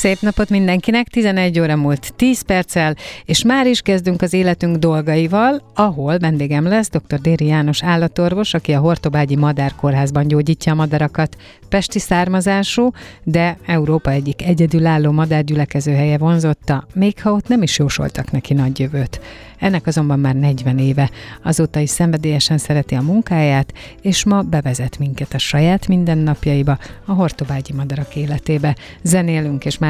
Szép napot mindenkinek, 11 óra múlt 10 perccel, és már is kezdünk az életünk dolgaival, ahol vendégem lesz dr. Déri János állatorvos, aki a Hortobágyi Madárkórházban gyógyítja a madarakat. Pesti származású, de Európa egyik egyedülálló madárgyülekező helye vonzotta, még ha ott nem is jósoltak neki nagy jövőt. Ennek azonban már 40 éve. Azóta is szenvedélyesen szereti a munkáját, és ma bevezet minket a saját mindennapjaiba, a hortobágyi madarak életébe. Zenélünk, és már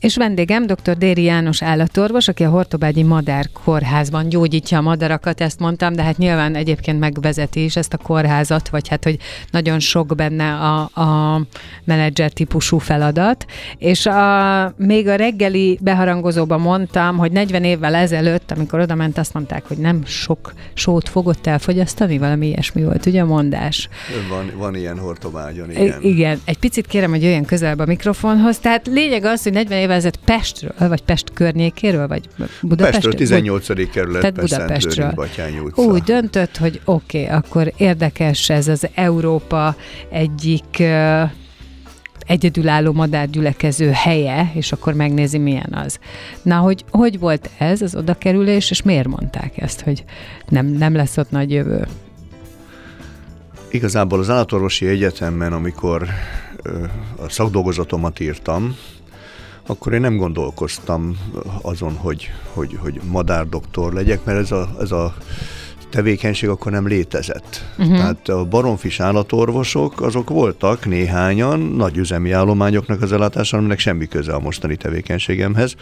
És vendégem dr. Déri János állatorvos, aki a Hortobágyi Madár Kórházban gyógyítja a madarakat, ezt mondtam, de hát nyilván egyébként megvezeti is ezt a kórházat, vagy hát, hogy nagyon sok benne a, a menedzser típusú feladat. És a, még a reggeli beharangozóban mondtam, hogy 40 évvel ezelőtt, amikor oda ment, azt mondták, hogy nem sok sót fogott elfogyasztani, valami ilyesmi volt, ugye a mondás? Van, van ilyen Hortobágyon, igen. I- igen. Egy picit kérem, hogy olyan közelebb a mikrofonhoz. Tehát lényeg az, hogy 40 ezelőtt Pestről, vagy Pest környékéről, vagy Budapestről? Pestről, 18. kerület, Tehát Budapestről. Utca. Úgy döntött, hogy oké, okay, akkor érdekes ez az Európa egyik egyedülálló madárgyülekező helye, és akkor megnézi, milyen az. Na, hogy hogy volt ez, az odakerülés, és miért mondták ezt, hogy nem, nem lesz ott nagy jövő? Igazából az állatorvosi egyetemen, amikor a szakdolgozatomat írtam, akkor én nem gondolkoztam azon, hogy, hogy, hogy madárdoktor legyek, mert ez a, ez a tevékenység akkor nem létezett. Uh-huh. Tehát a baromfis állatorvosok, azok voltak néhányan nagy üzemi állományoknak az ellátása, aminek semmi köze a mostani tevékenységemhez,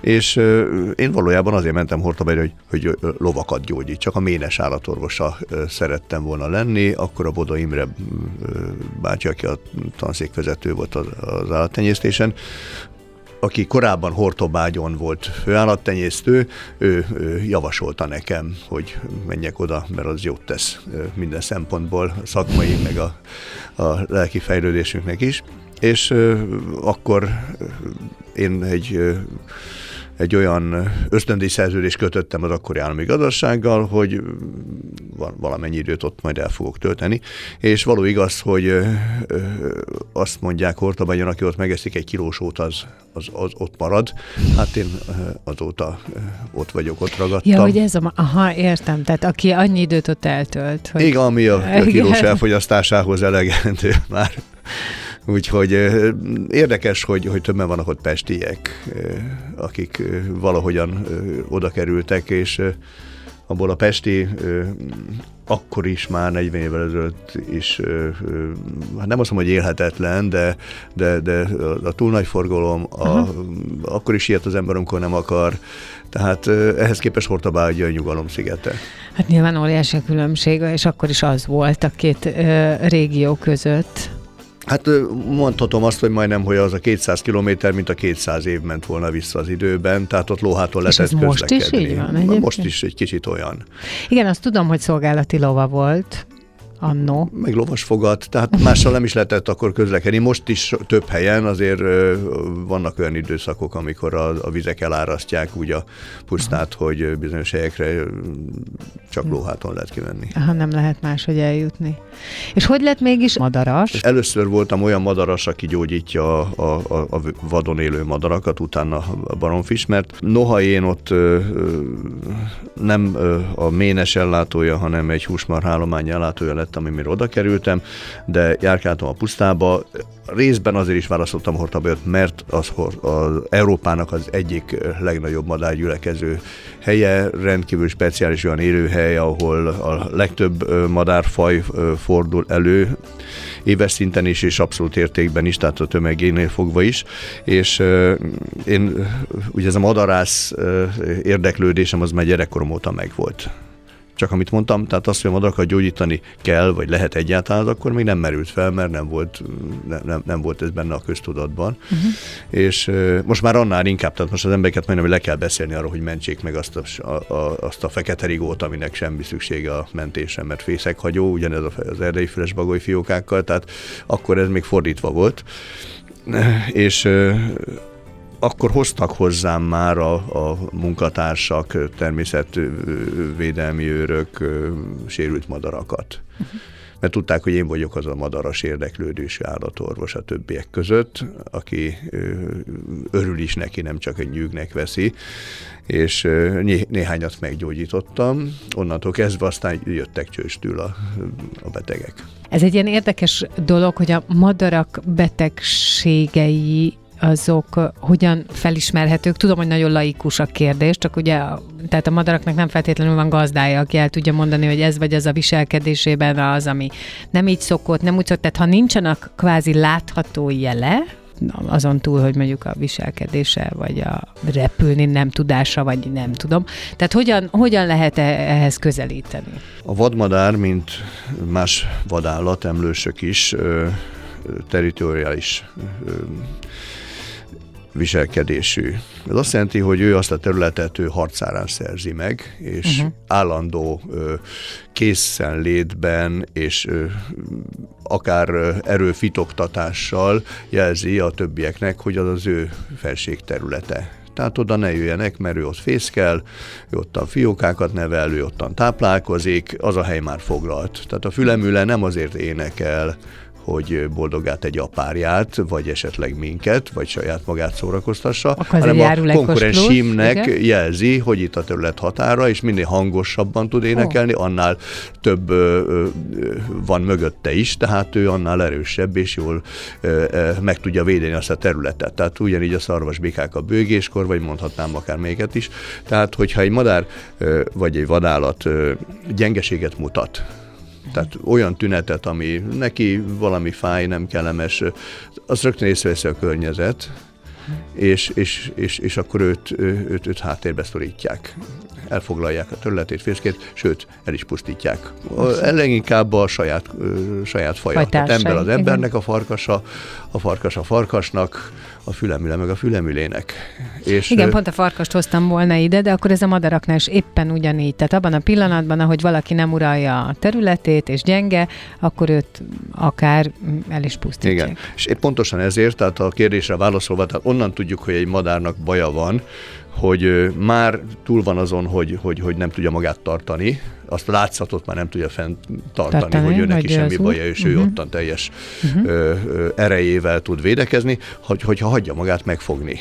és uh, én valójában azért mentem Hortobágyra, hogy, hogy lovakat gyógyít, csak a ménes állatorvosa szerettem volna lenni, akkor a Boda Imre bácsi, aki a tanszékvezető volt az, az állattenyésztésen, aki korábban Hortobágyon volt főállattenyésztő, ő, ő javasolta nekem, hogy menjek oda, mert az jót tesz minden szempontból, a szakmai, meg a, a lelki fejlődésünknek is. És akkor én egy egy olyan ösztöndíj szerződést kötöttem az akkori állami gazdasággal, hogy valamennyi időt ott majd el fogok tölteni, és való igaz, hogy azt mondják Hortobagyon, aki ott megeszik egy kilósót, az, az, az ott marad. Hát én azóta ott vagyok, ott ragadtam. Ja, hogy ez a, aha, értem, tehát aki annyi időt ott eltölt. Hogy... Igen, ami a, a kilós elfogyasztásához elegendő már. Úgyhogy érdekes, hogy, hogy többen vannak ott pestiek, akik valahogyan oda kerültek, és abból a pesti akkor is már 40 évvel ezelőtt is, hát nem azt mondom, hogy élhetetlen, de, de, de a túl nagy forgalom, a, akkor is ilyet az ember, amikor nem akar, tehát ehhez képest Hortobágya a nyugalom szigete. Hát nyilván óriási a különbség, és akkor is az volt a két ö, régió között. Hát mondhatom azt, hogy majdnem, hogy az a 200 kilométer, mint a 200 év ment volna vissza az időben, tehát ott lóhától lehetett közlekedni. most is így van egyébként? Most is egy kicsit olyan. Igen, azt tudom, hogy szolgálati lova volt, annó. Meg lovasfogat, tehát mással nem is lehetett akkor közlekedni. Most is több helyen azért vannak olyan időszakok, amikor a, a vizek elárasztják úgy a pusztát, hogy bizonyos helyekre csak lóháton lehet kimenni. Ha nem lehet máshogy eljutni. És hogy lett mégis madaras? Először voltam olyan madaras, aki gyógyítja a, a, a vadon élő madarakat, utána a baromfis, mert noha én ott ö, nem ö, a ménes ellátója, hanem egy húsmarhálomány ellátója lettem, amire oda kerültem, de járkáltam a pusztába, részben azért is választottam Hortabajot, mert az, az Európának az egyik legnagyobb madárgyülekező helye, rendkívül speciális olyan élőhely, ahol a legtöbb madárfaj fordul elő, éves szinten is, és abszolút értékben is, tehát a tömegénél fogva is, és én, ugye ez a madarász érdeklődésem az már gyerekkorom óta megvolt. Csak amit mondtam, tehát azt, hogy a madarakat gyógyítani kell, vagy lehet egyáltalán, akkor még nem merült fel, mert nem volt, nem, nem, nem volt ez benne a köztudatban. Uh-huh. És uh, most már annál inkább, tehát most az embereket majdnem, le kell beszélni arról, hogy mentsék meg azt a, a, azt a fekete rigót, aminek semmi szüksége a mentésre, mert fészekhagyó, ugyanez az erdei füles bagoly fiókákkal, tehát akkor ez még fordítva volt. És akkor hoztak hozzám már a, a munkatársak, természetvédelmi őrök sérült madarakat. Mert tudták, hogy én vagyok az a madaras érdeklődésű állatorvos a többiek között, aki örül is neki, nem csak egy nyűgnek veszi, és néhányat meggyógyítottam. Onnantól kezdve aztán jöttek csőstül a, a betegek. Ez egy ilyen érdekes dolog, hogy a madarak betegségei azok hogyan felismerhetők? Tudom, hogy nagyon laikus a kérdés, csak ugye tehát a madaraknak nem feltétlenül van gazdája, aki el tudja mondani, hogy ez vagy ez a viselkedésében az, ami nem így szokott, nem úgy szokott. Tehát ha nincsenek kvázi látható jele, azon túl, hogy mondjuk a viselkedése, vagy a repülni nem tudása, vagy nem tudom. Tehát hogyan, hogyan lehet e- ehhez közelíteni? A vadmadár, mint más vadállat, emlősök is, territoriális viselkedésű. Ez azt jelenti, hogy ő azt a területet ő harcárán szerzi meg, és uh-huh. állandó készenlétben és akár erőfitoktatással jelzi a többieknek, hogy az az ő felség területe. Tehát oda ne jöjjenek, mert ő ott fészkel, ő ottan fiókákat nevel, ő ottan táplálkozik, az a hely már foglalt. Tehát a fülemüle nem azért énekel, hogy boldogát egy apárját, vagy esetleg minket, vagy saját magát szórakoztassa, Akkor hanem a konkurens símnek jelzi, hogy itt a terület határa, és minél hangosabban tud énekelni, oh. annál több ö, ö, van mögötte is, tehát ő annál erősebb, és jól ö, ö, meg tudja védeni azt a területet. Tehát ugyanígy a szarvasbikák a bőgéskor, vagy mondhatnám akár méget is. Tehát, hogyha egy madár ö, vagy egy vadállat ö, gyengeséget mutat, tehát olyan tünetet, ami neki valami fáj, nem kellemes, az rögtön észreveszi a környezet, és, és, és, és akkor őt, őt, őt háttérbe szorítják. Elfoglalják a területét, fészkét, sőt, el is pusztítják. Leginkább a saját, saját fajat. Tehát ember az embernek a farkasa, a farkas a farkasnak, a fülemüle meg a fülemülének. És Igen, pont a farkast hoztam volna ide, de akkor ez a madaraknál is éppen ugyanígy. Tehát abban a pillanatban, ahogy valaki nem uralja a területét és gyenge, akkor őt akár el is pusztítják. Igen, és pontosan ezért, tehát a kérdésre válaszolva, tehát onnan tudjuk, hogy egy madárnak baja van, hogy már túl van azon, hogy, hogy, hogy nem tudja magát tartani, azt a látszatot már nem tudja fent tartani, Tartani, hogy ő neki semmi baja, és uh-huh. ő mhm. ottan teljes uh-huh. ö, ö, erejével tud védekezni, hogy, hogyha hagyja magát megfogni.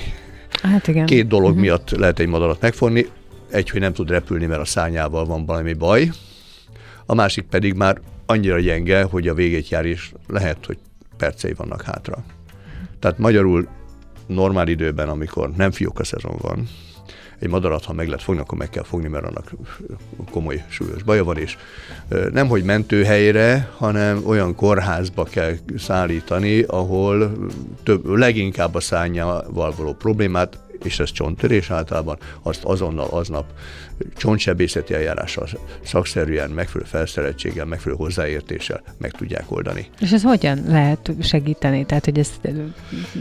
Hát igen. Két dolog uh-huh. miatt lehet egy madarat megfogni. Egy, hogy nem tud repülni, mert a szányával van valami baj. A másik pedig már annyira gyenge, hogy a végét jár, és lehet, hogy percei vannak hátra. Tehát magyarul normál időben, amikor nem fiók a szezon van, egy madarat, ha meg lehet fogni, akkor meg kell fogni, mert annak komoly, súlyos baja van, és nem hogy mentőhelyre, hanem olyan kórházba kell szállítani, ahol több, leginkább a szányával való problémát és ez csonttörés általában, azt azonnal aznap csontsebészeti eljárással, szakszerűen, megfelelő felszereltséggel, megfelelő hozzáértéssel meg tudják oldani. És ez hogyan lehet segíteni? Tehát, hogy ezt...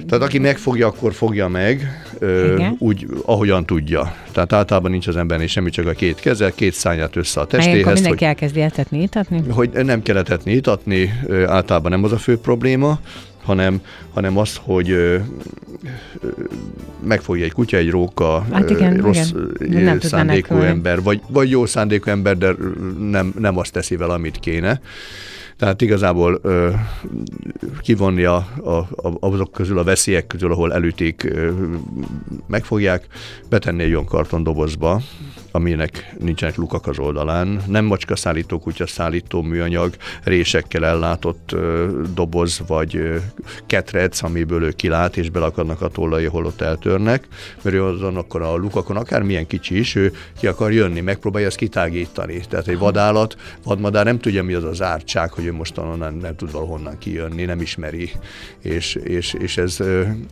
Tehát aki megfogja, akkor fogja meg, ö, úgy, ahogyan tudja. Tehát általában nincs az embernél semmi, csak a két keze, két szányát össze a testéhez. Meg mindenki hogy, elkezdi etetni, itatni? Hogy nem kell etetni, itatni, általában nem az a fő probléma, hanem, hanem az, hogy ö, ö, megfogja egy kutya, egy róka, hát igen, rossz igen. Nem szándékú ember, vagy, vagy jó szándékú ember, de nem, nem azt teszi vele, amit kéne. Tehát igazából ö, kivonni a, a, a, azok közül, a veszélyek közül, ahol elütik, ö, megfogják, betenni egy olyan kartondobozba, aminek nincsenek lukak az oldalán. Nem macska szállító, kutya szállító műanyag, résekkel ellátott ö, doboz, vagy ö, ketrec, amiből ő kilát, és belakadnak a tollai, ahol ott eltörnek, mert ő azon akkor a lukakon, akár milyen kicsi is, ő ki akar jönni, megpróbálja ezt kitágítani. Tehát egy vadállat, vadmadár nem tudja, mi az az ártság, hogy ő most onnan nem tud valahonnan kijönni, nem ismeri, és, és, és ez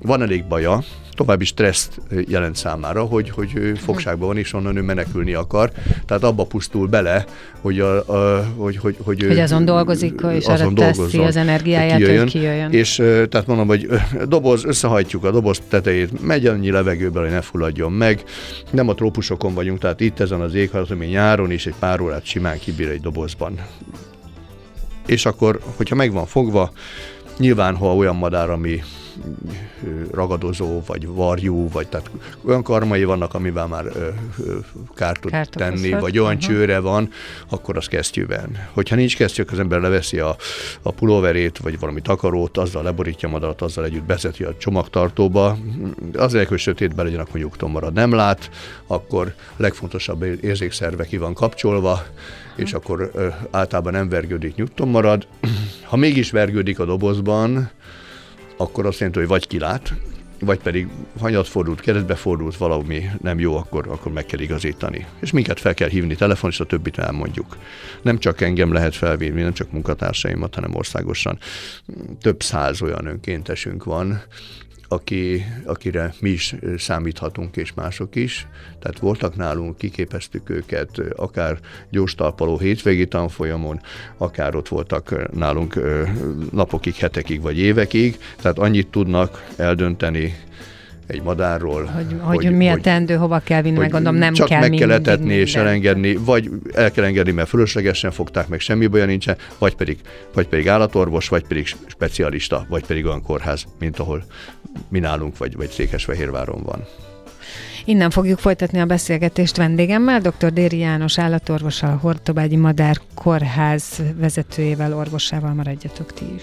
van elég baja, további stresszt jelent számára, hogy, hogy ő fogságban van, és onnan ő menekülni akar. Tehát abba pusztul bele, hogy, a, a, hogy, hogy, hogy, hogy azon dolgozik, és arra teszi az energiáját, kijöjjön. Hogy kijöjjön. És tehát mondom, hogy doboz, összehajtjuk a doboz tetejét, megy annyi levegőbe, hogy ne fulladjon meg. Nem a trópusokon vagyunk, tehát itt ezen az éghajlat, ami nyáron is egy pár órát simán kibír egy dobozban és akkor, hogyha meg van fogva, nyilván, ha olyan madár, ami ragadozó, vagy varjú, vagy tehát olyan karmai vannak, amivel már ö, ö, kárt tud Kárt tenni, okozhat. vagy olyan uh-huh. csőre van, akkor az kesztyűben. Hogyha nincs kesztyű, az ember leveszi a, a pulóverét, vagy valami takarót, azzal leborítja a madarat, azzal együtt bezeti a csomagtartóba. Azért, hogy sötétben legyen, akkor nyugton marad. Nem lát, akkor legfontosabb érzékszerve ki van kapcsolva, és akkor általában nem vergődik, nyugton marad. Ha mégis vergődik a dobozban, akkor azt jelenti, hogy vagy kilát, vagy pedig hanyat fordult, keresztbe fordult, valami nem jó, akkor, akkor meg kell igazítani. És minket fel kell hívni telefon, és a többit elmondjuk. Nem csak engem lehet felvinni, nem csak munkatársaimat, hanem országosan több száz olyan önkéntesünk van, aki, akire mi is számíthatunk, és mások is. Tehát voltak nálunk, kiképeztük őket, akár gyorstalpaló hétvégi tanfolyamon, akár ott voltak nálunk napokig, hetekig vagy évekig, tehát annyit tudnak eldönteni egy madárról. Hogy, hogy, hogy mi a tendő, hova kell vinni, meg gondolom nem csak kell meg kell etetni és elengedni, vagy el kell engedni, mert fölöslegesen fogták meg, semmi baja nincsen, vagy pedig, vagy pedig állatorvos, vagy pedig specialista, vagy pedig olyan kórház, mint ahol mi nálunk, vagy, vagy Székesfehérváron van. Innen fogjuk folytatni a beszélgetést vendégemmel, dr. Déri János állatorvossal, a Hortobágyi Madár Kórház vezetőjével, orvosával maradjatok ti is.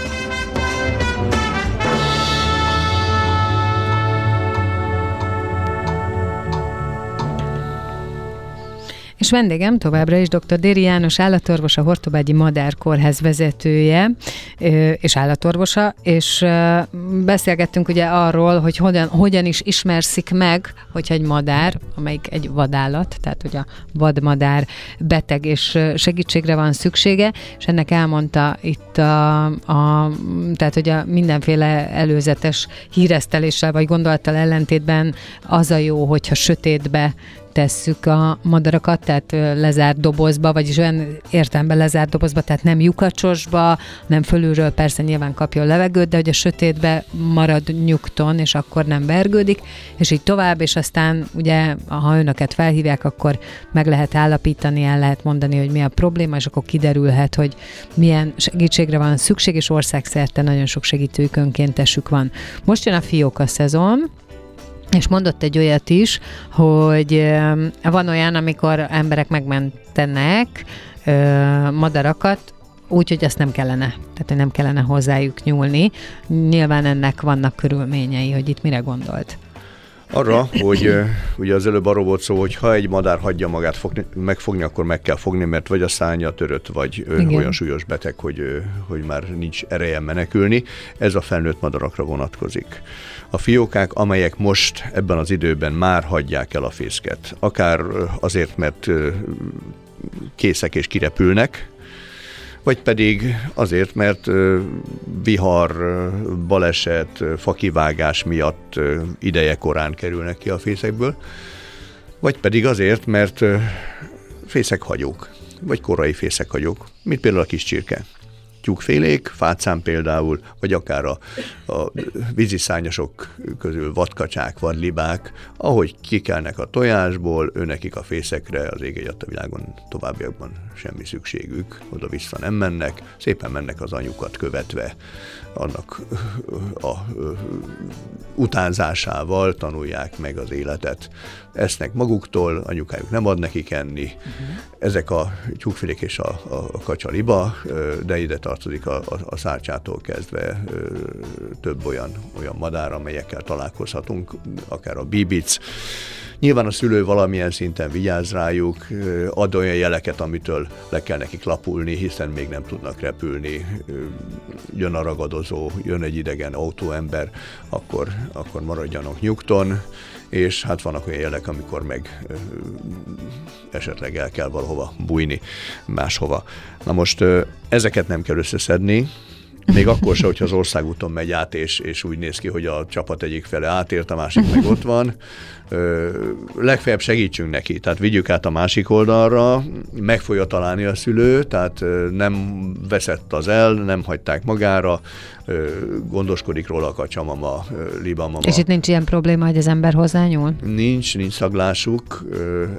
És vendégem továbbra is dr. Déri János állatorvos, a Hortobágyi Madár Kórház vezetője és állatorvosa, és beszélgettünk ugye arról, hogy hogyan, hogyan is ismerszik meg, hogyha egy madár, amelyik egy vadállat, tehát hogy a vadmadár beteg és segítségre van szüksége, és ennek elmondta itt a, a tehát hogy a mindenféle előzetes híreszteléssel vagy gondolattal ellentétben az a jó, hogyha sötétbe tesszük a madarakat, tehát lezárt dobozba, vagyis olyan értelemben lezárt dobozba, tehát nem lyukacsosba, nem fölülről persze nyilván kapja a levegőt, de hogy a sötétbe marad nyugton, és akkor nem vergődik, és így tovább, és aztán ugye, ha önöket felhívják, akkor meg lehet állapítani, el lehet mondani, hogy mi a probléma, és akkor kiderülhet, hogy milyen segítségre van szükség, és országszerte nagyon sok segítőjük önkéntesük van. Most jön a fióka szezon, és mondott egy olyat is, hogy van olyan, amikor emberek megmentenek madarakat, úgy, hogy ezt nem kellene, tehát hogy nem kellene hozzájuk nyúlni. Nyilván ennek vannak körülményei, hogy itt mire gondolt. Arra, hogy ugye az előbb arról volt szó, hogy ha egy madár hagyja magát fogni, megfogni, akkor meg kell fogni, mert vagy a szánya törött, vagy Igen. olyan súlyos beteg, hogy, hogy már nincs ereje menekülni. Ez a felnőtt madarakra vonatkozik. A fiókák, amelyek most ebben az időben már hagyják el a fészket, akár azért, mert készek és kirepülnek, vagy pedig azért, mert vihar, baleset, fakivágás miatt ideje korán kerülnek ki a fészekből, vagy pedig azért, mert fészekhagyók, vagy korai fészekhagyók, mint például a kis csirke tyúkfélék, fácán például, vagy akár a, a víziszányosok közül vadkacsák, vadlibák, ahogy kikelnek a tojásból, őnekik a fészekre az ég a világon továbbiakban semmi szükségük, oda-vissza nem mennek, szépen mennek az anyukat követve, annak a, a, a utánzásával tanulják meg az életet. Esznek maguktól, anyukájuk nem ad nekik enni. Uh-huh. Ezek a tyúkfilék és a, a, a kacsaliba, de ide tartozik a, a, a szárcsától kezdve több olyan, olyan madár, amelyekkel találkozhatunk, akár a bibic, Nyilván a szülő valamilyen szinten vigyáz rájuk, ad olyan jeleket, amitől le kell nekik lapulni, hiszen még nem tudnak repülni. Jön a ragadozó, jön egy idegen autóember, akkor, akkor maradjanak nyugton, és hát vannak olyan jelek, amikor meg esetleg el kell valahova bújni máshova. Na most ezeket nem kell összeszedni, még akkor se, hogyha az országúton megy át, és, és úgy néz ki, hogy a csapat egyik fele átért, a másik meg ott van. Ö, legfeljebb segítsünk neki, tehát vigyük át a másik oldalra, meg fogja találni a szülő, tehát nem veszett az el, nem hagyták magára, ö, gondoskodik róla a kacsamama, libamama. És itt nincs ilyen probléma, hogy az ember hozzányúl? Nincs, nincs szaglásuk.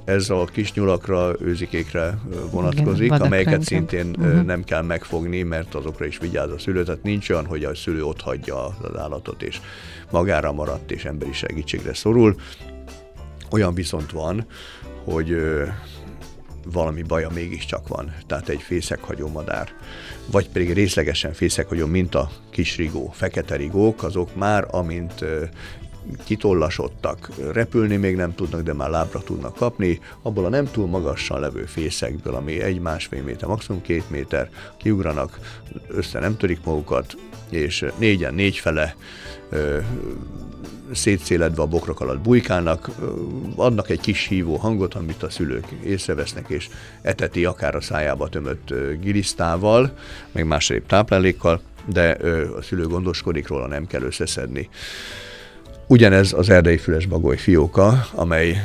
Ez a kis nyulakra, őzikékre vonatkozik, Igen, amelyeket szintén uh-huh. nem kell megfogni, mert azokra is vigyáz a szülő, tehát nincs olyan, hogy a szülő ott hagyja az állatot, és magára maradt, és emberi segítségre szorul. Olyan viszont van, hogy valami baja mégiscsak van, tehát egy fészekhagyó madár, vagy pedig részlegesen fészekhagyó, mint a kis rigó, fekete rigók, azok már, amint kitollasodtak, repülni még nem tudnak, de már lábra tudnak kapni, abból a nem túl magasan levő fészekből, ami egy-másfél méter, maximum két méter, kiugranak, össze nem törik magukat, és négyen, négy fele szétszéledve a bokrok alatt bujkálnak, adnak egy kis hívó hangot, amit a szülők észrevesznek, és eteti akár a szájába tömött gilisztával, meg más táplálékkal, de a szülő gondoskodik róla, nem kell összeszedni. Ugyanez az erdei füles bagoly fióka, amely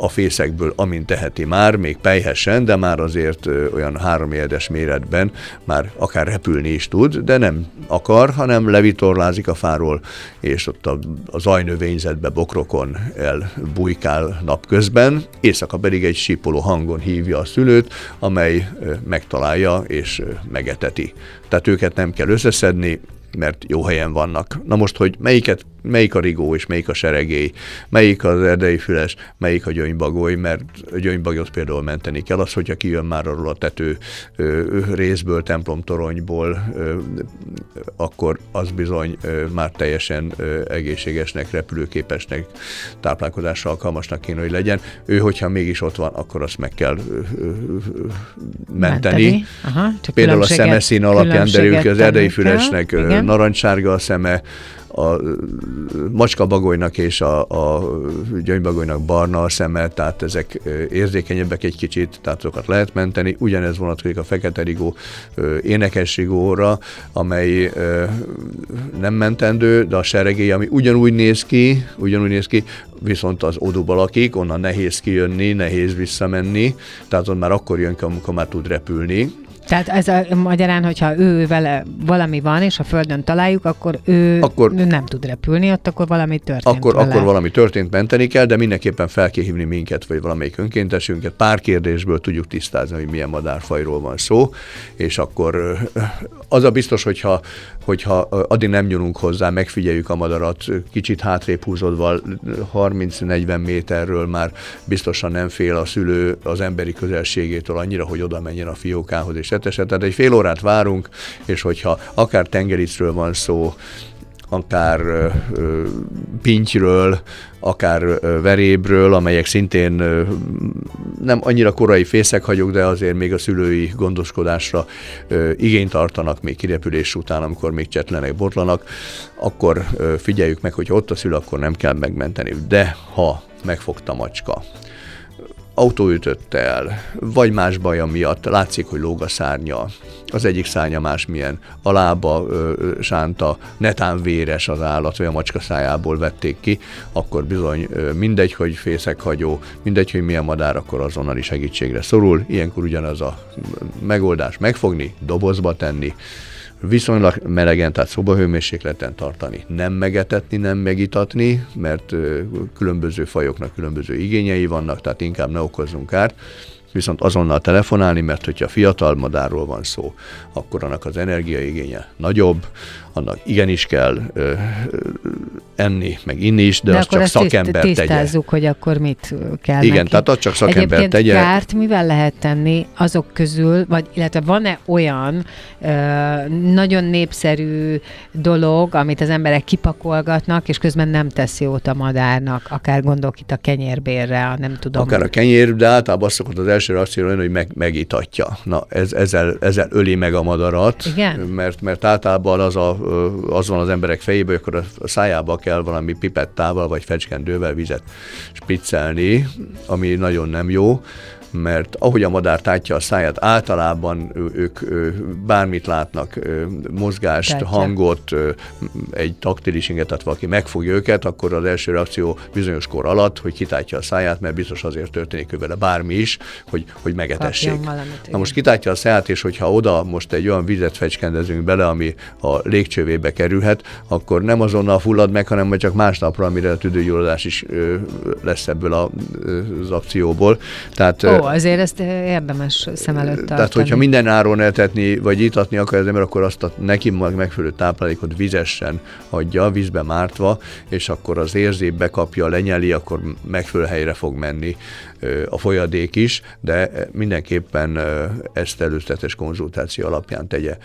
a fészekből, amint teheti már, még pejhesen, de már azért olyan három méretben már akár repülni is tud, de nem akar, hanem levitorlázik a fáról, és ott a, a zajnövényzetbe, bokrokon elbujkál napközben, éjszaka pedig egy sípoló hangon hívja a szülőt, amely megtalálja és megeteti. Tehát őket nem kell összeszedni, mert jó helyen vannak. Na most, hogy melyiket, melyik a rigó és melyik a seregély, melyik az erdei füles, melyik a gyönybagoly, mert a gyönybagolyot például menteni kell. Az, hogyha kijön már arról a tető ö, részből, templomtoronyból, ö, akkor az bizony ö, már teljesen ö, egészségesnek, repülőképesnek, táplálkozásra alkalmasnak kéne, hogy legyen. Ő, hogyha mégis ott van, akkor azt meg kell ö, ö, menteni. menteni. Aha, például a szemeszín alapján derül ki az erdei fülesnek narancssárga a szeme, a macska bagolynak és a, a gyöngybagolynak barna a szeme, tehát ezek érzékenyebbek egy kicsit, tehát azokat lehet menteni. Ugyanez vonatkozik a fekete rigó, énekes rigóra, amely nem mentendő, de a seregély, ami ugyanúgy néz ki, ugyanúgy néz ki, viszont az odúba lakik, onnan nehéz kijönni, nehéz visszamenni, tehát ott már akkor jön ki, amikor már tud repülni, tehát ez a, magyarán, hogyha ő vele valami van, és a Földön találjuk, akkor ő, akkor, ő nem tud repülni, ott akkor valami történt akkor, vele. Akkor valami történt, menteni kell, de mindenképpen fel kell hívni minket, vagy valamelyik önkéntesünket. Pár kérdésből tudjuk tisztázni, hogy milyen madárfajról van szó, és akkor az a biztos, hogyha, hogyha addig nem nyúlunk hozzá, megfigyeljük a madarat, kicsit hátrébb húzódva 30-40 méterről már biztosan nem fél a szülő az emberi közelségétől annyira, hogy oda menjen a fiókához, és esetesen, tehát egy fél órát várunk, és hogyha akár tengericről van szó, akár ö, pintyről, akár verébről, amelyek szintén nem annyira korai fészekhagyók, de azért még a szülői gondoskodásra igényt tartanak még kirepülés után, amikor még csetlenek, botlanak, akkor figyeljük meg, hogy ott a szülő, akkor nem kell megmenteni. De ha megfogta macska, autó ütötte el, vagy más baja miatt, látszik, hogy lóg a szárnya, az egyik szárnya más milyen, a lába ö, sánta, netán véres az állat, vagy a macska szájából vették ki, akkor bizony ö, mindegy, hogy fészekhagyó, mindegy, hogy milyen madár, akkor azonnali segítségre szorul. Ilyenkor ugyanaz a megoldás megfogni, dobozba tenni, viszonylag melegen, tehát szobahőmérsékleten tartani, nem megetetni, nem megitatni, mert különböző fajoknak különböző igényei vannak, tehát inkább ne okozzunk kárt, viszont azonnal telefonálni, mert hogyha fiatal madárról van szó, akkor annak az energiaigénye nagyobb, annak igenis kell ö, enni, meg inni is, de, de az csak szakember tiszt, tegye. hogy akkor mit kell Igen, neki. tehát az csak szakember Egyébként tegye. kárt mivel lehet tenni azok közül, vagy illetve van-e olyan ö, nagyon népszerű dolog, amit az emberek kipakolgatnak, és közben nem teszi jót a madárnak, akár gondolok itt a kenyérbérre, nem tudom. Akár a kenyér, de általában az szokott az első reakció lenni, hogy meg, megitatja. Na, ez, ezzel, ezzel öli meg a madarat, Igen? mert, mert általában az, a, az van az emberek fejében, akkor a szájába kell valami pipettával vagy fecskendővel vizet spriccelni, ami nagyon nem jó, mert ahogy a madár tátja a száját, általában ők bármit látnak, mozgást, Tátja. hangot, egy taktilis inget, tehát valaki megfogja őket, akkor az első reakció bizonyos kor alatt, hogy kitátja a száját, mert biztos azért történik vele bármi is, hogy, hogy megetessék. Na most kitátja a száját, és hogyha oda most egy olyan vizet fecskendezünk bele, ami a légcsövébe kerülhet, akkor nem azonnal fullad meg, hanem csak másnapra, amire a tüdőgyulladás is lesz ebből az akcióból. Tehát, ö, Ó, azért ezt érdemes szem előtt tartani. tehát, hogyha minden áron eltetni, vagy itatni akar az ember, akkor azt a neki megfelelő táplálékot vizesen adja, vízbe mártva, és akkor az érzék bekapja, lenyeli, akkor megfelelő helyre fog menni ö, a folyadék is, de mindenképpen ö, ezt előzetes konzultáció alapján tegye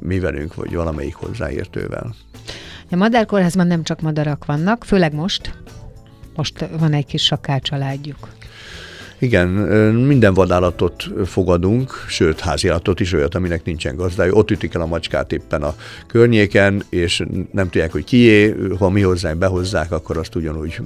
mi velünk, vagy valamelyik hozzáértővel. A madárkórházban nem csak madarak vannak, főleg most. Most van egy kis sakácsaládjuk. Igen, minden vadállatot fogadunk, sőt háziállatot is, olyat, aminek nincsen gazdája. Ott ütik el a macskát éppen a környéken, és nem tudják, hogy kié, ha mi hozzánk behozzák, akkor azt ugyanúgy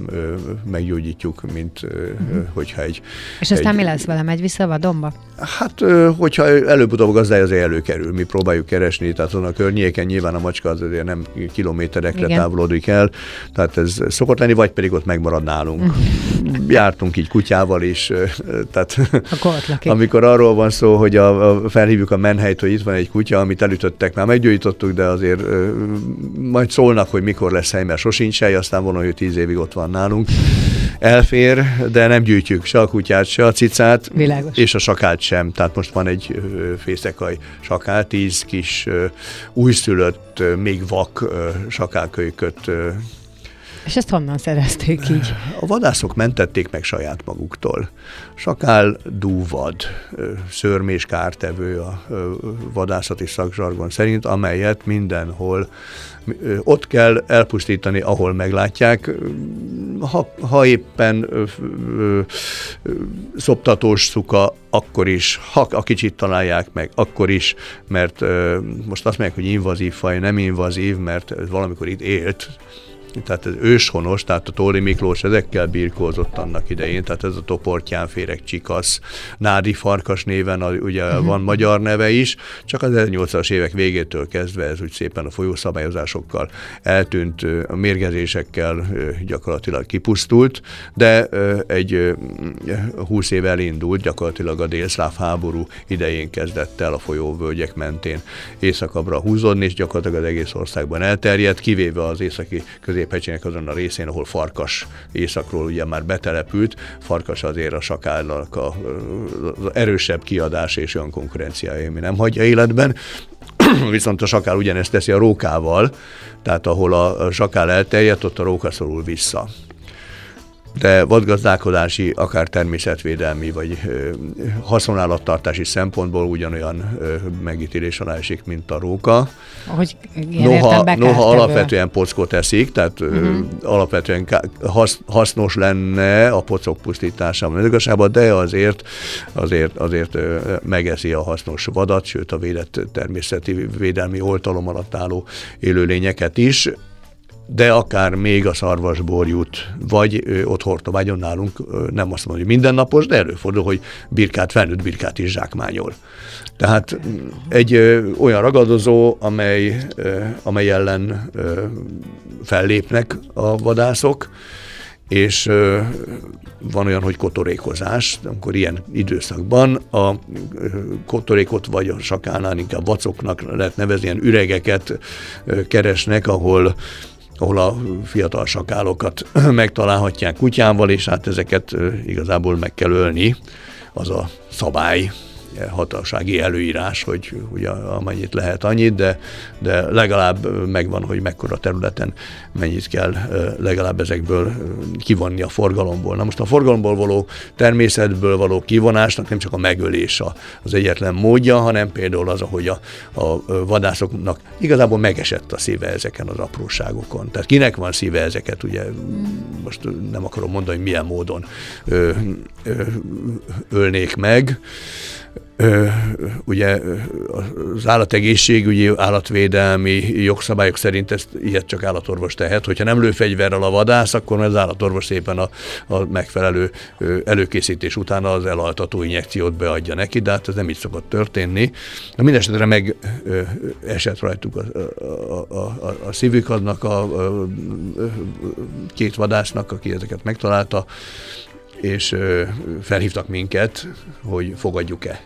meggyógyítjuk, mint ö, hogyha egy... És aztán egy, mi lesz vele? Megy vissza a vadonba? Hát, hogyha előbb-utóbb a gazdája azért előkerül, mi próbáljuk keresni, tehát azon a környéken nyilván a macska az azért nem kilométerekre Igen. távolodik el, tehát ez szokott lenni, vagy pedig ott megmarad nálunk. Jártunk így kutyával is, tehát amikor arról van szó, hogy a, a, felhívjuk a menhelyt, hogy itt van egy kutya, amit elütöttek, már meggyógyítottuk, de azért majd szólnak, hogy mikor lesz hely, mert sosincs hely, aztán van, hogy tíz évig ott van nálunk. Elfér, de nem gyűjtjük se a kutyát, se a cicát, Világos. és a sakált sem. Tehát most van egy ö, fészekaj sakál, tíz kis újszülött, még vak ö, És ezt honnan szerezték így? a vadászok mentették meg saját maguktól. Sakál dúvad, szörmés kártevő a vadászati szakzsargon szerint, amelyet mindenhol ott kell elpusztítani, ahol meglátják. Ha, ha éppen ö, ö, ö, szoptatós szuka, akkor is, ha a kicsit találják meg, akkor is, mert ö, most azt mondják, hogy invazív faj, nem invazív, mert valamikor itt élt, tehát ez őshonos, tehát a Tóri Miklós ezekkel birkózott annak idején, tehát ez a toportyánféreg csikasz, nádi farkas néven a, ugye uh-huh. van magyar neve is, csak az 1800-as évek végétől kezdve ez úgy szépen a folyószabályozásokkal eltűnt, a mérgezésekkel gyakorlatilag kipusztult, de egy ö, 20 év elindult, gyakorlatilag a délszláv háború idején kezdett el a folyóvölgyek mentén északabbra húzódni, és gyakorlatilag az egész országban elterjedt, kivéve az északi középhegységnek azon a részén, ahol Farkas északról ugye már betelepült, Farkas azért a sakálnak a, az erősebb kiadás és olyan konkurenciája, ami nem hagyja életben. Viszont a sakál ugyanezt teszi a rókával, tehát ahol a sakál elterjedt, ott a róka szorul vissza. De vadgazdálkodási, akár természetvédelmi vagy haszonállattartási szempontból ugyanolyan megítélés alá esik, mint a róka. Hogy noha, noha alapvetően pockot eszik, tehát uh-huh. alapvetően hasznos lenne a pocok pusztítása a mezőgazdaságban, de azért, azért, azért megeszi a hasznos vadat, sőt a védett természeti védelmi oltalom alatt álló élőlényeket is de akár még a szarvasborjút, vagy ö, ott Hortobágyon nálunk ö, nem azt mondom, hogy mindennapos, de előfordul, hogy birkát, felnőtt birkát is zsákmányol. Tehát egy ö, olyan ragadozó, amely, ö, amely ellen ö, fellépnek a vadászok, és ö, van olyan, hogy kotorékozás, amikor ilyen időszakban a kotorékot vagy a sakánál inkább vacoknak lehet nevezni, ilyen üregeket keresnek, ahol ahol a fiatal sakálokat megtalálhatják kutyával, és hát ezeket igazából meg kell ölni, az a szabály, hatalsági előírás, hogy ugye amennyit lehet annyit, de, de legalább megvan, hogy mekkora területen mennyit kell legalább ezekből kivonni a forgalomból. Na most a forgalomból való természetből való kivonásnak nem csak a megölés az egyetlen módja, hanem például az, ahogy a, a vadászoknak igazából megesett a szíve ezeken az apróságokon. Tehát kinek van szíve ezeket, ugye most nem akarom mondani, hogy milyen módon ö, ö, ölnék meg, ugye az állategészségügyi, állatvédelmi jogszabályok szerint ezt ilyet csak állatorvos tehet. Hogyha nem lő fegyverrel a vadász, akkor az állatorvos szépen a, a megfelelő előkészítés után az elaltató injekciót beadja neki, de hát ez nem így szokott történni. Na, Mindenesetre meg esett rajtuk a, a, a, a, szívük adnak a, a, a két vadásznak, aki ezeket megtalálta, és felhívtak minket, hogy fogadjuk-e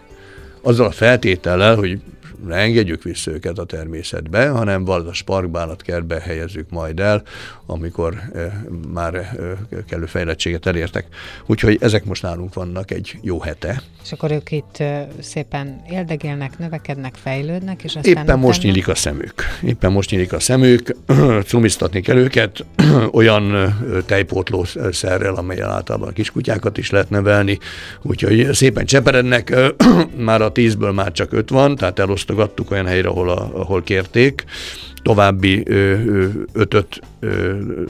azzal a feltétellel, hogy ne engedjük vissza őket a természetbe, hanem a parkbánat kertbe helyezzük majd el, amikor e, már e, kellő fejlettséget elértek. Úgyhogy ezek most nálunk vannak egy jó hete. És akkor ők itt e, szépen éldegélnek, növekednek, fejlődnek, és aztán... Éppen most nyílik a szemük. Éppen most nyílik a szemük, cumiztatni kell őket olyan tejpótló szerrel, amelyen általában a kiskutyákat is lehet nevelni, úgyhogy szépen cseperednek, már a tízből már csak öt van, tehát elosztogattuk olyan helyre, ahol, a, ahol kérték, további ötöt,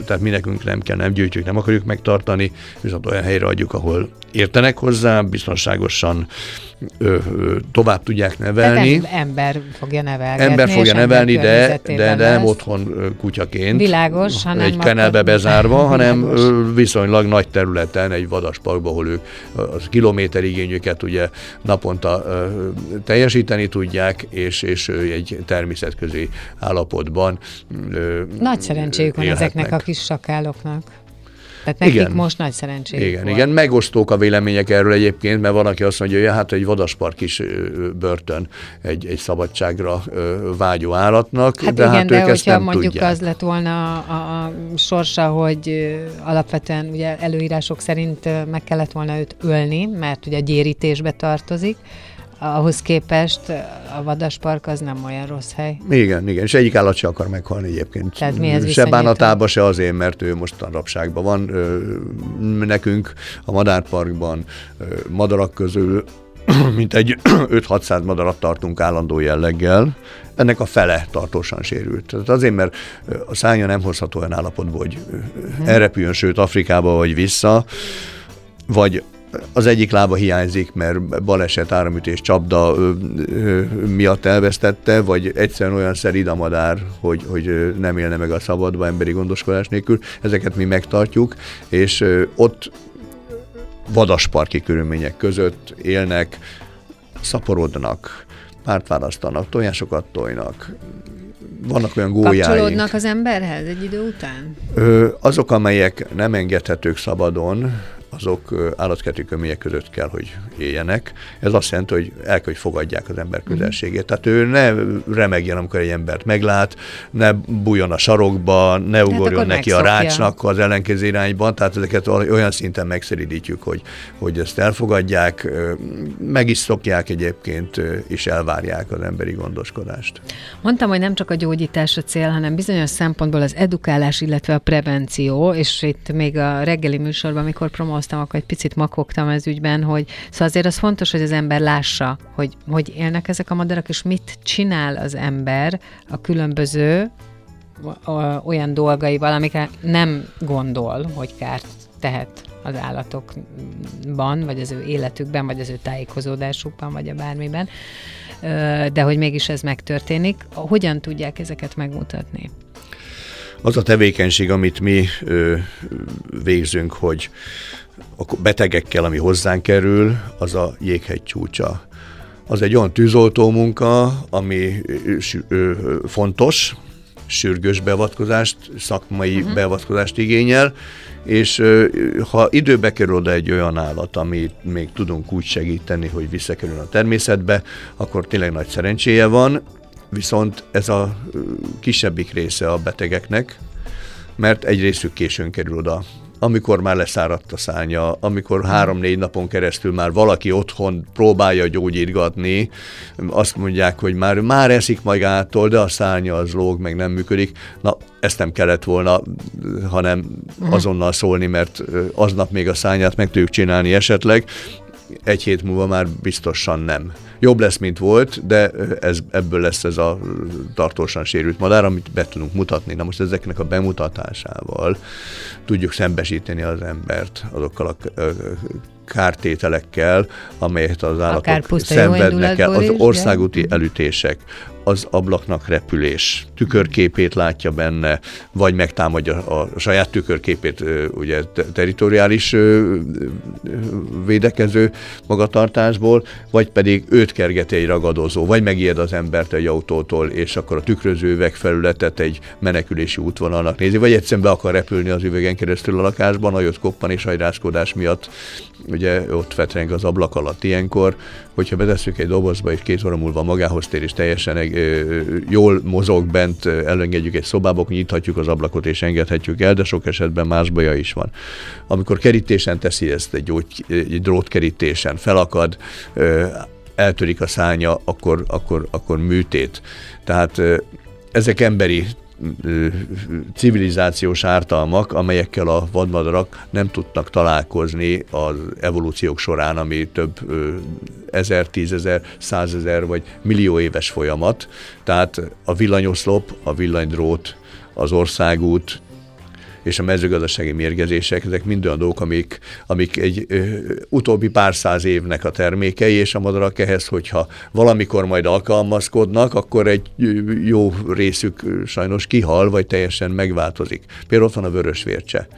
tehát mi nekünk nem kell, nem gyűjtjük, nem akarjuk megtartani, viszont olyan helyre adjuk, ahol értenek hozzá, biztonságosan ö, ö, tovább tudják nevelni. Tehát ember fogja nevelni. Ember fogja nevelni, de, de, de nem otthon kutyaként. Világos, hanem egy kenelbe bezárva, hanem világos. viszonylag nagy területen, egy vadasparkban, ahol ők a kilométerigényüket ugye naponta ö, teljesíteni tudják, és, és egy természetközi állapotban ö, Nagy szerencséjük van ezeknek a kis sakáloknak. Tehát nekik igen. most nagy szerencsé. Igen, volt. igen, megosztók a vélemények erről egyébként, mert van, aki azt mondja, hogy hát egy vadaspark is börtön egy, egy szabadságra vágyó állatnak, hát de igen, hát de ők ezt nem mondjuk tudják. az lett volna a, a sorsa, hogy alapvetően ugye előírások szerint meg kellett volna őt ölni, mert ugye a gyérítésbe tartozik, ahhoz képest a vadaspark az nem olyan rossz hely. Igen, igen, és egyik állat se akar meghalni egyébként. Tehát mihez se bánatába, se azért, mert ő mostan rabságban van. Nekünk a madárparkban madarak közül mint egy 5-600 madarat tartunk állandó jelleggel, ennek a fele tartósan sérült. Tehát azért, mert a szánya nem hozható olyan állapotból, hogy elrepüljön, sőt Afrikába vagy vissza, vagy az egyik lába hiányzik, mert baleset, áramütés, csapda ö, ö, miatt elvesztette, vagy egyszerűen olyan szerid a madár, hogy, hogy nem élne meg a szabadba emberi gondoskodás nélkül. Ezeket mi megtartjuk, és ö, ott vadasparki körülmények között élnek, szaporodnak, párt választanak, tojásokat tojnak, vannak olyan gólyáink. Kapcsolódnak az emberhez egy idő után? Ö, azok, amelyek nem engedhetők szabadon, azok állatkerti körülmények között kell, hogy éljenek. Ez azt jelenti, hogy el kell, hogy fogadják az ember közelségét. Tehát ő ne remegjen, amikor egy embert meglát, ne bújjon a sarokba, ne hát ugorjon neki megszokja. a rácsnak az ellenkező irányban, tehát ezeket olyan szinten megszeridítjük, hogy, hogy ezt elfogadják, meg is szokják egyébként, és elvárják az emberi gondoskodást. Mondtam, hogy nem csak a gyógyítás a cél, hanem bizonyos szempontból az edukálás, illetve a prevenció, és itt még a reggeli műsorban, amikor promóztam, akkor egy picit makogtam ez ügyben, hogy szóval azért az fontos, hogy az ember lássa, hogy, hogy élnek ezek a madarak, és mit csinál az ember a különböző olyan dolgaival, amikre nem gondol, hogy kárt tehet az állatokban, vagy az ő életükben, vagy az ő tájékozódásukban, vagy a bármiben, de hogy mégis ez megtörténik. Hogyan tudják ezeket megmutatni? Az a tevékenység, amit mi ö, végzünk, hogy a betegekkel, ami hozzánk kerül, az a jéghegy csúcsa. Az egy olyan tűzoltó munka, ami ö, fontos, sürgős beavatkozást, szakmai uh-huh. beavatkozást igényel, és ha időbe kerül oda egy olyan állat, amit még tudunk úgy segíteni, hogy visszakerül a természetbe, akkor tényleg nagy szerencséje van, viszont ez a kisebbik része a betegeknek, mert egy részük későn kerül oda amikor már leszáradt a szánya, amikor három-négy napon keresztül már valaki otthon próbálja gyógyítgatni, azt mondják, hogy már, már eszik magától, de a szánya az lóg, meg nem működik. Na, ezt nem kellett volna, hanem mhm. azonnal szólni, mert aznap még a szányát meg tudjuk csinálni esetleg, egy hét múlva már biztosan nem. Jobb lesz, mint volt, de ez, ebből lesz ez a tartósan sérült madár, amit be tudunk mutatni. Na most ezeknek a bemutatásával tudjuk szembesíteni az embert azokkal a kártételekkel, amelyet az állatok szenvednek el, az országúti elütések, az ablaknak repülés, tükörképét látja benne, vagy megtámadja a saját tükörképét, ugye teritoriális védekező magatartásból, vagy pedig őt kergeti egy ragadozó, vagy megijed az embert egy autótól, és akkor a tükröző üvegfelületet egy menekülési útvonalnak nézi, vagy egyszerűen be akar repülni az üvegen keresztül a lakásban, jött koppan és hajrászkodás miatt ugye ott fetreng az ablak alatt ilyenkor, hogyha betesszük egy dobozba, és két óra múlva magához tér, és teljesen ö, jól mozog bent, elengedjük egy szobába, nyithatjuk az ablakot, és engedhetjük el, de sok esetben más baja is van. Amikor kerítésen teszi ezt, egy, gyógy, egy drótkerítésen, felakad, ö, eltörik a szánya, akkor, akkor, akkor műtét. Tehát ezek emberi civilizációs ártalmak, amelyekkel a vadmadarak nem tudtak találkozni az evolúciók során, ami több ezer, tízezer, százezer vagy millió éves folyamat. Tehát a villanyoszlop, a villanydrót, az országút, és a mezőgazdasági mérgezések, ezek mind olyan dolgok, amik, amik egy ö, utóbbi pár száz évnek a termékei, és a madarak ehhez, hogyha valamikor majd alkalmazkodnak, akkor egy jó részük sajnos kihal, vagy teljesen megváltozik. Például ott van a vörös vércse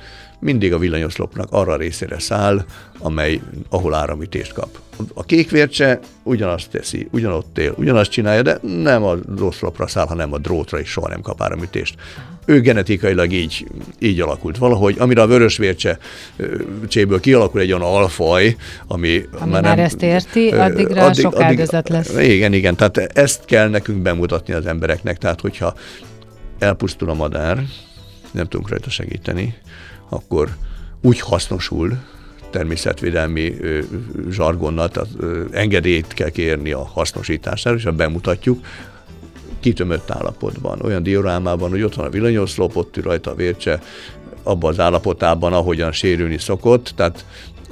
mindig a villanyoszlopnak arra a részére száll, amely, ahol áramütést kap. A kékvércse ugyanazt teszi, ugyanott él, ugyanazt csinálja, de nem a oszlopra száll, hanem a drótra is soha nem kap áramütést. Ő genetikailag így, így alakult valahogy, amire a vörösvércse cséből kialakul egy olyan alfaj, ami, ami már, már nem, ezt érti, addigra addig, sok addig, áldozat lesz. Igen, igen, tehát ezt kell nekünk bemutatni az embereknek, tehát hogyha elpusztul a madár, nem tudunk rajta segíteni, akkor úgy hasznosul, természetvédelmi zsargonnal, ö, engedélyt kell kérni a hasznosítására, és ha bemutatjuk, kitömött állapotban, olyan diorámában, hogy ott van a villanyoszlop, ott rajta a vércse, abban az állapotában, ahogyan sérülni szokott, tehát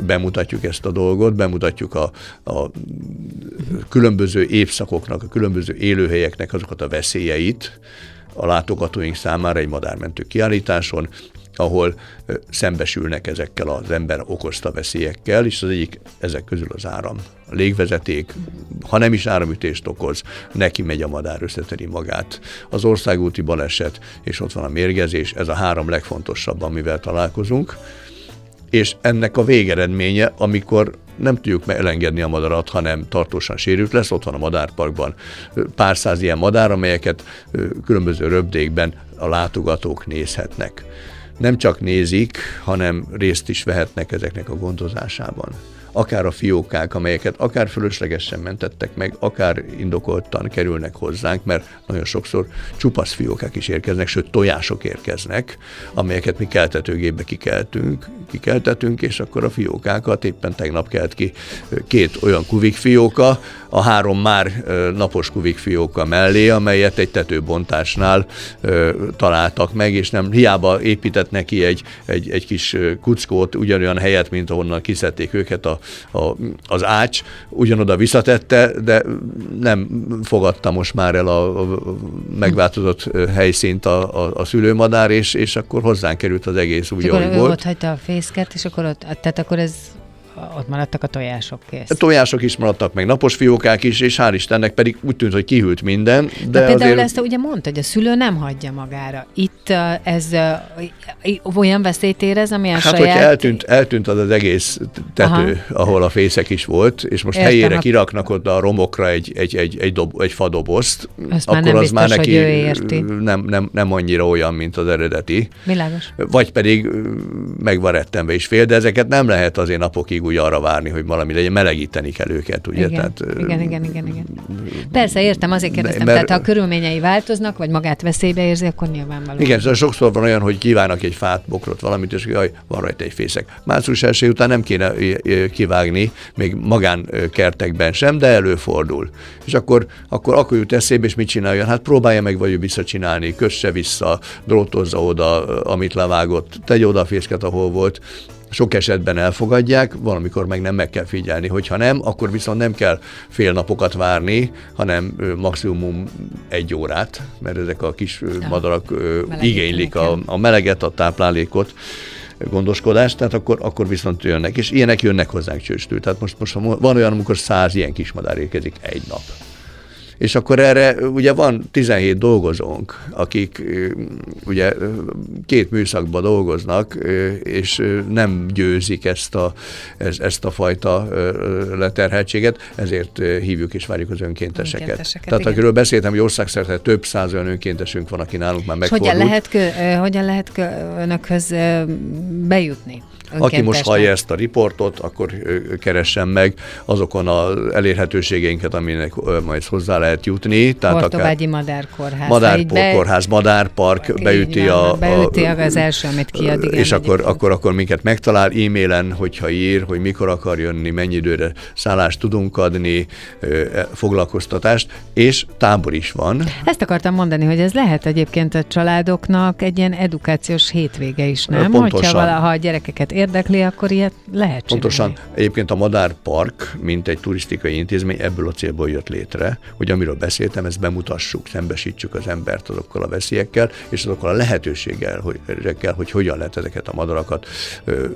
bemutatjuk ezt a dolgot, bemutatjuk a, a különböző évszakoknak, a különböző élőhelyeknek azokat a veszélyeit a látogatóink számára egy madármentő kiállításon, ahol szembesülnek ezekkel az ember okozta veszélyekkel, és az egyik ezek közül az áram. A légvezeték, ha nem is áramütést okoz, neki megy a madár, összeteri magát. Az országúti baleset, és ott van a mérgezés, ez a három legfontosabb, amivel találkozunk. És ennek a végeredménye, amikor nem tudjuk elengedni a madarat, hanem tartósan sérült lesz. Ott van a madárparkban pár száz ilyen madár, amelyeket különböző röpdékben a látogatók nézhetnek. Nem csak nézik, hanem részt is vehetnek ezeknek a gondozásában. Akár a fiókák, amelyeket akár fölöslegesen mentettek meg, akár indokoltan kerülnek hozzánk, mert nagyon sokszor csupasz fiókák is érkeznek, sőt tojások érkeznek, amelyeket mi keltetőgépbe kikeltünk, kikeltetünk, és akkor a fiókákat éppen tegnap kelt ki két olyan kuvik fióka, a három már napos kuvik fióka mellé, amelyet egy tetőbontásnál találtak meg, és nem hiába épített neki egy, egy, egy kis kuckót, ugyanolyan helyet, mint ahonnan kiszedték őket a a, az ács, ugyanoda visszatette, de nem fogadta most már el a, a megváltozott helyszínt a, a, a szülőmadár, és, és akkor hozzánk került az egész úgy, ahogy volt. Ott hagyta a fészket, és akkor ott, tehát akkor ez ott maradtak a tojások kész. A tojások is maradtak, meg napos fiókák is, és hál' Istennek pedig úgy tűnt, hogy kihűlt minden. De, de például azért... ezt ugye mondta, hogy a szülő nem hagyja magára. Itt ez olyan veszélyt érez, ami a hát, saját... hogy eltűnt, eltűnt az az egész tető, Aha. ahol a fészek is volt, és most Értem, helyére kiraknak ott a romokra egy, egy, egy, egy, dob, egy fadobozt, Azt akkor már az biztos, már neki érti. Nem, nem, nem annyira olyan, mint az eredeti. Világos. Vagy pedig meg van rettenve is fél, de ezeket nem lehet azért napokig úgy arra várni, hogy valami legyen, melegíteni kell őket, ugye? Igen, Tehát, igen, igen, igen, igen. Persze, értem, azért kérdeztem, mert, tehát ha a körülményei változnak, vagy magát veszélybe érzi, akkor nyilvánvalóan. Igen, szóval sokszor van olyan, hogy kívánnak egy fát, bokrot, valamit, és jaj, van rajta egy fészek. Március első után nem kéne kivágni, még magánkertekben sem, de előfordul. És akkor, akkor, akkor jut eszébe, és mit csináljon? Hát próbálja meg vagy visszacsinálni, kösse vissza, drótozza oda, amit levágott, tegye oda a fészket, ahol volt, sok esetben elfogadják, valamikor meg nem meg kell figyelni. Hogyha nem, akkor viszont nem kell fél napokat várni, hanem maximum egy órát, mert ezek a kis ja. madarak Meleget igénylik a, a meleget, a táplálékot gondoskodást, tehát akkor, akkor viszont jönnek, és ilyenek jönnek hozzánk csőstül. Tehát most, most van olyan, amikor száz ilyen kismadár érkezik egy nap és akkor erre ugye van 17 dolgozónk, akik ugye két műszakban dolgoznak, és nem győzik ezt a, ezt a fajta leterheltséget, ezért hívjuk és várjuk az önkénteseket. önkénteseket Tehát igen. akiről beszéltem, hogy országszerte több száz olyan önkéntesünk van, aki nálunk már megfordult. Hogyan lehet, hogyan lehet önökhöz bejutni? Aki most hallja ezt a riportot, akkor keressen meg azokon az elérhetőségeinket, aminek majd hozzá lehet jutni. Tehát Portobágyi Madárkórház. Madárkórház, be... Madárpark beüti, a, beüti a, az első, amit kiad. Igen, és akkor, akkor, akkor minket megtalál e-mailen, hogyha ír, hogy mikor akar jönni, mennyi időre szállást tudunk adni, e, foglalkoztatást, és tábor is van. Ezt akartam mondani, hogy ez lehet egyébként a családoknak egy ilyen edukációs hétvége is, nem? Pontosan. Hogyha valaha a gyerekeket érdekli, akkor ilyet lehet csinálni. Pontosan. Egyébként a Madár Park, mint egy turisztikai intézmény, ebből a célból jött létre, hogy amiről beszéltem, ezt bemutassuk, szembesítsük az embert azokkal a veszélyekkel, és azokkal a lehetőséggel, hogy, hogy hogyan lehet ezeket a madarakat ö,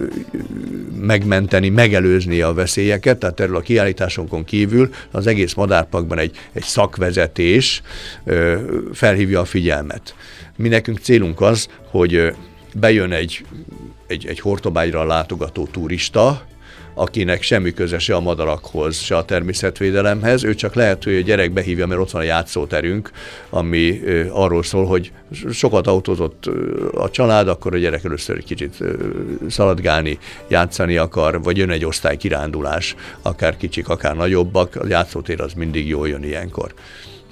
megmenteni, megelőzni a veszélyeket. Tehát erről a kiállításonkon kívül az egész madárparkban egy, egy szakvezetés ö, felhívja a figyelmet. Mi nekünk célunk az, hogy bejön egy egy, egy hortobágyra látogató turista, akinek semmi köze se a madarakhoz, se a természetvédelemhez, ő csak lehet, hogy a gyerek behívja, mert ott van a játszóterünk, ami arról szól, hogy sokat autózott a család, akkor a gyerek először egy kicsit szaladgálni, játszani akar, vagy jön egy osztály kirándulás, akár kicsik, akár nagyobbak, a játszótér az mindig jól jön ilyenkor.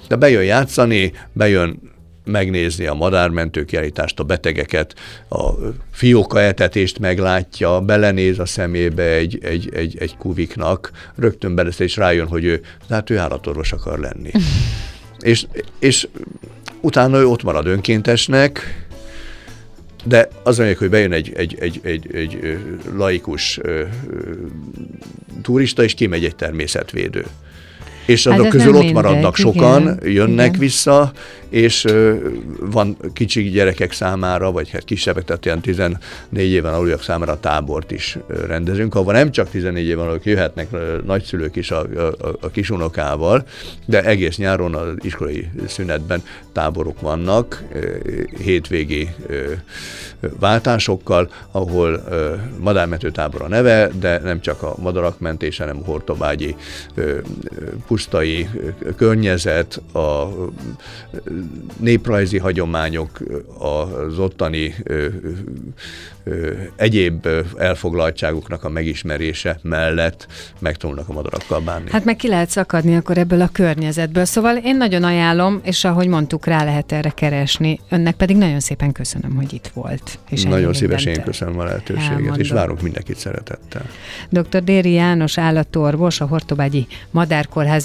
De bejön játszani, bejön megnézni a madármentő kiállítást, a betegeket, a fiókaetetést meglátja, belenéz a szemébe egy, egy, egy, egy kuviknak, rögtön belesz és rájön, hogy ő, hát ő állatorvos akar lenni. és, és utána ő ott marad önkéntesnek, de az mondjuk, hogy bejön egy, egy, egy, egy, egy laikus turista, és kimegy egy természetvédő és azok hát közül ott maradnak mindegy, sokan, igen, jönnek igen. vissza, és van kicsi gyerekek számára, vagy hát kisebbek, tehát ilyen 14 éven aluljak számára tábort is rendezünk, ahol nem csak 14 éven aluljak jöhetnek nagyszülők is a, a, a kisunokával, de egész nyáron az iskolai szünetben táborok vannak, hétvégi váltásokkal, ahol madármető tábor a neve, de nem csak a madarak mentése, hanem a hortobágyi pusztai környezet, a néprajzi hagyományok, az ottani egyéb elfoglaltságuknak a megismerése mellett megtanulnak a madarakkal bánni. Hát meg ki lehet szakadni akkor ebből a környezetből. Szóval én nagyon ajánlom, és ahogy mondtuk, rá lehet erre keresni. Önnek pedig nagyon szépen köszönöm, hogy itt volt. És nagyon szívesen én köszönöm a lehetőséget, elmondom. és várunk mindenkit szeretettel. Dr. Déri János állatorvos, a Hortobágyi Madárkórház